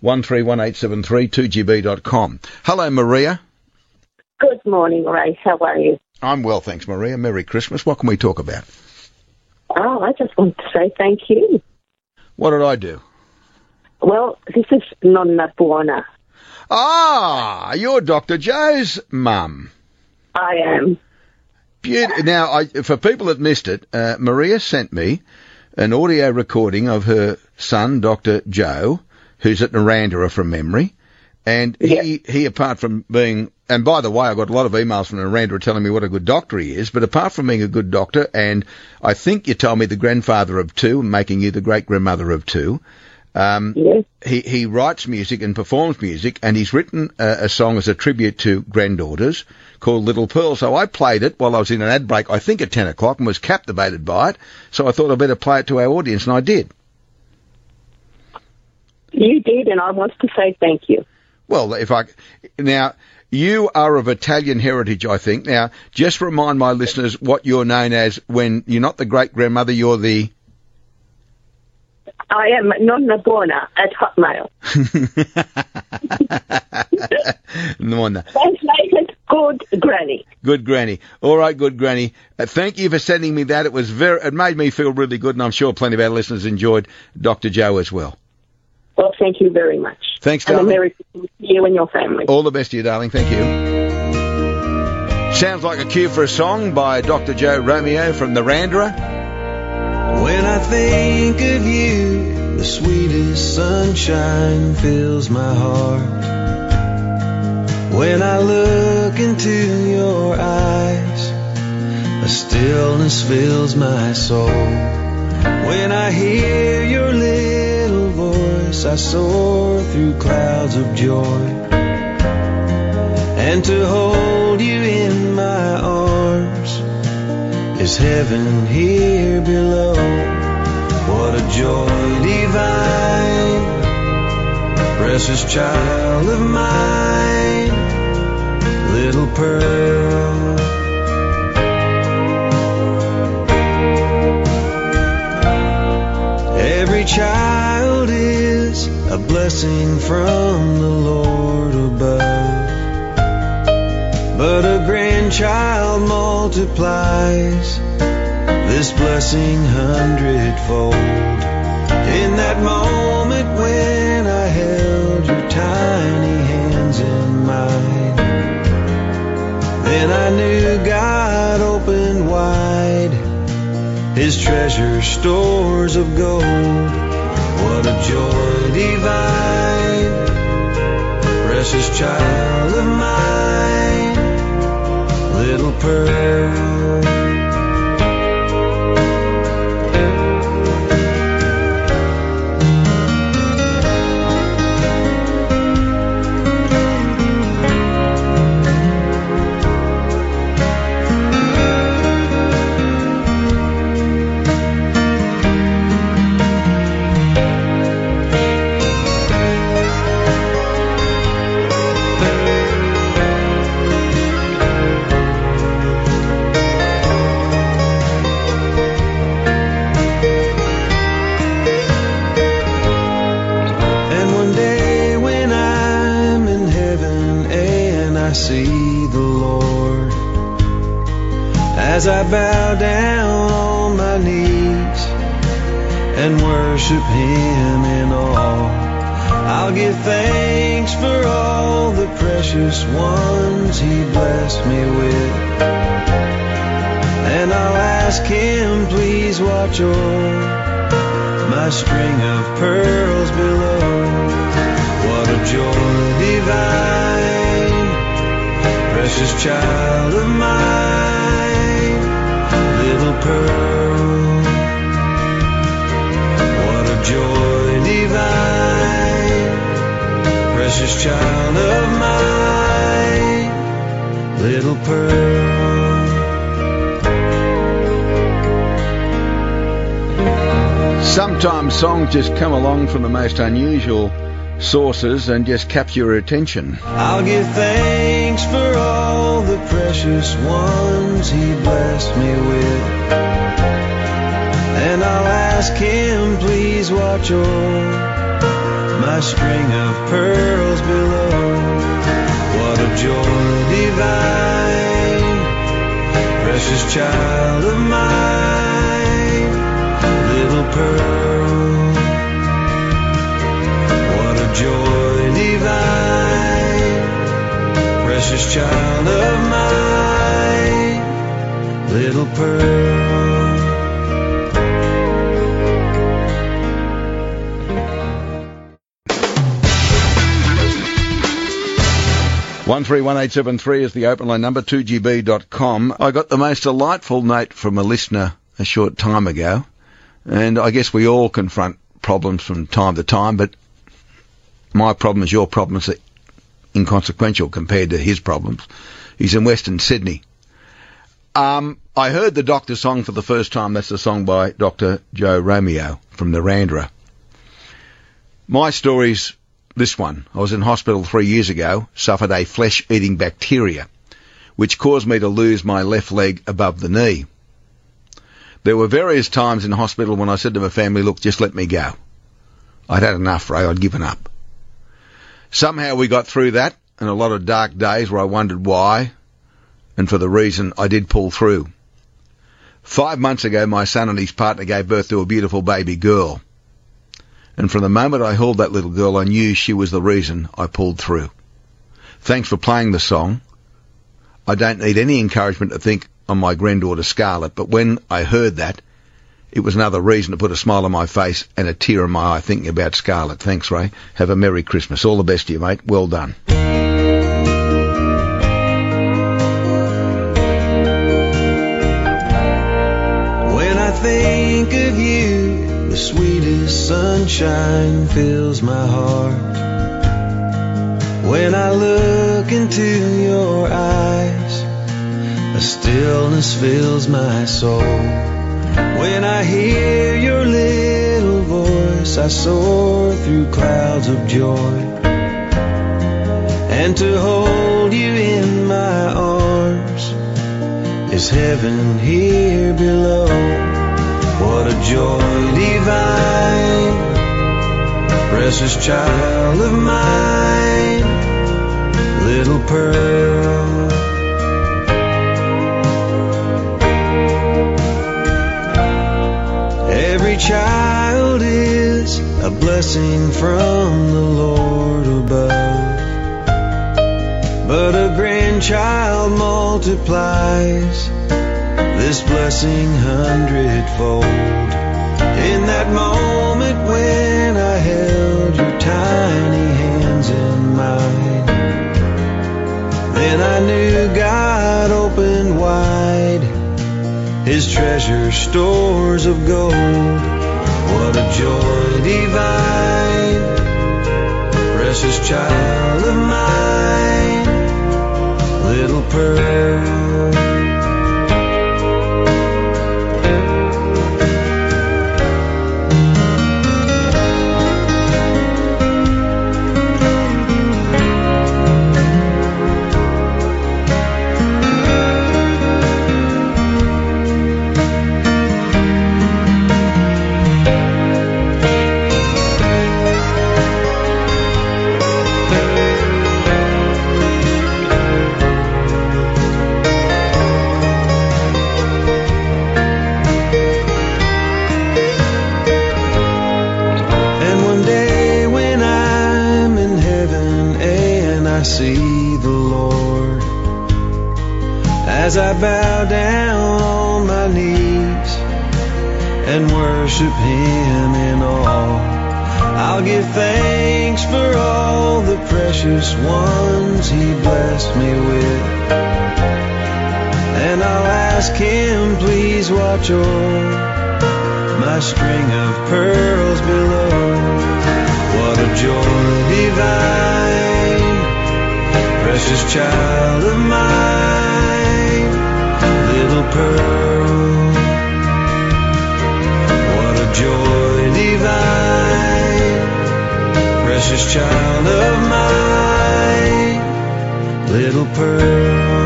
131873 Hello, Maria. Good morning, Ray. How are you? I'm well, thanks, Maria. Merry Christmas. What can we talk about? Oh, I just want to say thank you. What did I do? Well, this is Nonna Buona. Ah, you're Dr. Joe's mum. I am. Now, I, for people that missed it, uh, Maria sent me an audio recording of her son, Dr. Joe, who's at Narrandera from memory. And he, he, apart from being, and by the way, I got a lot of emails from Narrandera telling me what a good doctor he is, but apart from being a good doctor, and I think you told me the grandfather of two, making you the great grandmother of two, um, he, he writes music and performs music, and he's written a, a song as a tribute to granddaughters called Little Pearl. So I played it while I was in an ad break, I think at 10 o'clock, and was captivated by it. So I thought I'd better play it to our audience, and I did. You did, and I want to say thank you. Well, if I now you are of Italian heritage, I think. Now, just remind my listeners what you're known as when you're not the great grandmother, you're the. I am Nonna Buona at Hotmail. Nonna. Translated, good granny. Good granny. All right, good granny. Uh, thank you for sending me that. It was very. It made me feel really good, and I'm sure plenty of our listeners enjoyed Dr. Joe as well. Well, thank you very much. Thanks, darling. And a darling. Merry Christmas to you and your family. All the best to you, darling. Thank you. Sounds like a cue for a song by Dr. Joe Romeo from Narrandera. When I think of you, the sweetest sunshine fills my heart. When I look into your eyes, a stillness fills my soul. When I hear your little voice, I soar through clouds of joy. And to hold you in my arms is heaven here below. What a joy divine, precious child of mine, multiplies this blessing hundredfold. In that moment when I held your tiny hands in mine, then I knew God opened wide his treasure stores of gold. What a joy divine, precious child of mine, pearl. And worship Him in awe, I'll give thanks for all the precious ones He blessed me with. And I'll ask Him, please watch o'er my string of pearls below. What a joy divine, precious child of mine, precious child of mine, little pearl. Sometimes songs just come along from the most unusual sources and just capture your attention. I'll give thanks for all the precious ones He blessed me with. And I'll ask Him, please watch my my string of pearls below. What a joy divine, precious child of mine, little pearl. 131873 is the open line number, 2gb.com. I got the most delightful note from a listener a short time ago, and I guess we all confront problems from time to time, but my problems, your problems are inconsequential compared to his problems. He's in Western Sydney. Um, I heard the Doctor song for the first time. That's a song by Dr. Joe Romeo from Narrandera. My stories this one. I was in hospital three years ago, suffered a flesh-eating bacteria, which caused me to lose my left leg above the knee. There were various times in hospital when I said to my family, look, just let me go. I'd had enough, Ray. I'd given up. Somehow we got through that and a lot of dark days where I wondered why and for the reason I did pull through. Five months ago, my son and his partner gave birth to a beautiful baby girl. And from the moment I held that little girl, I knew she was the reason I pulled through. Thanks for playing the song. I don't need any encouragement to think on my granddaughter Scarlett, but when I heard that, it was another reason to put a smile on my face and a tear in my eye thinking about Scarlett. Thanks, Ray. Have a Merry Christmas. All the best to you, mate. Well done. When I think the sweetest sunshine fills my heart. When I look into your eyes, a stillness fills my soul. When I hear your little voice, I soar through clouds of joy. And to hold you in my arms is heaven here below. What a joy divine, precious child of mine, little pearl. Every child is a blessing from the Lord above. But a grandchild multiplies this blessing hundredfold. In that moment when I held your tiny hands in mine, then I knew God opened wide his treasure stores of gold. What a joy divine, precious child of mine, little pearl. And worship Him in awe, I'll give thanks for all the precious ones He blessed me with. And I'll ask Him, please watch o'er my string of pearls below. What a joy divine, precious child of mine, little pearl. Joy divine, precious child of mine, little pearl.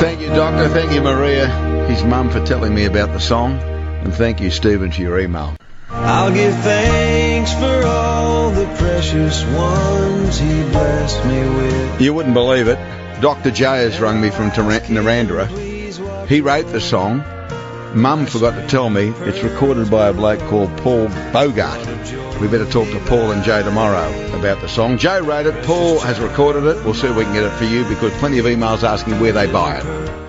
Thank you, Doctor. Thank you, Maria, his mum, for telling me about the song. And thank you, Stephen, for your email. I'll give thanks for all the precious ones he blessed me with. You wouldn't believe it. Dr. J has rung me from Tar- Narrandera. He wrote the song. Mum forgot to tell me it's recorded by a bloke called Paul Bogart. We better talk to Paul and Joe tomorrow about the song. Joe wrote it. Paul has recorded it. We'll see if we can get it for you because plenty of emails asking where they buy it.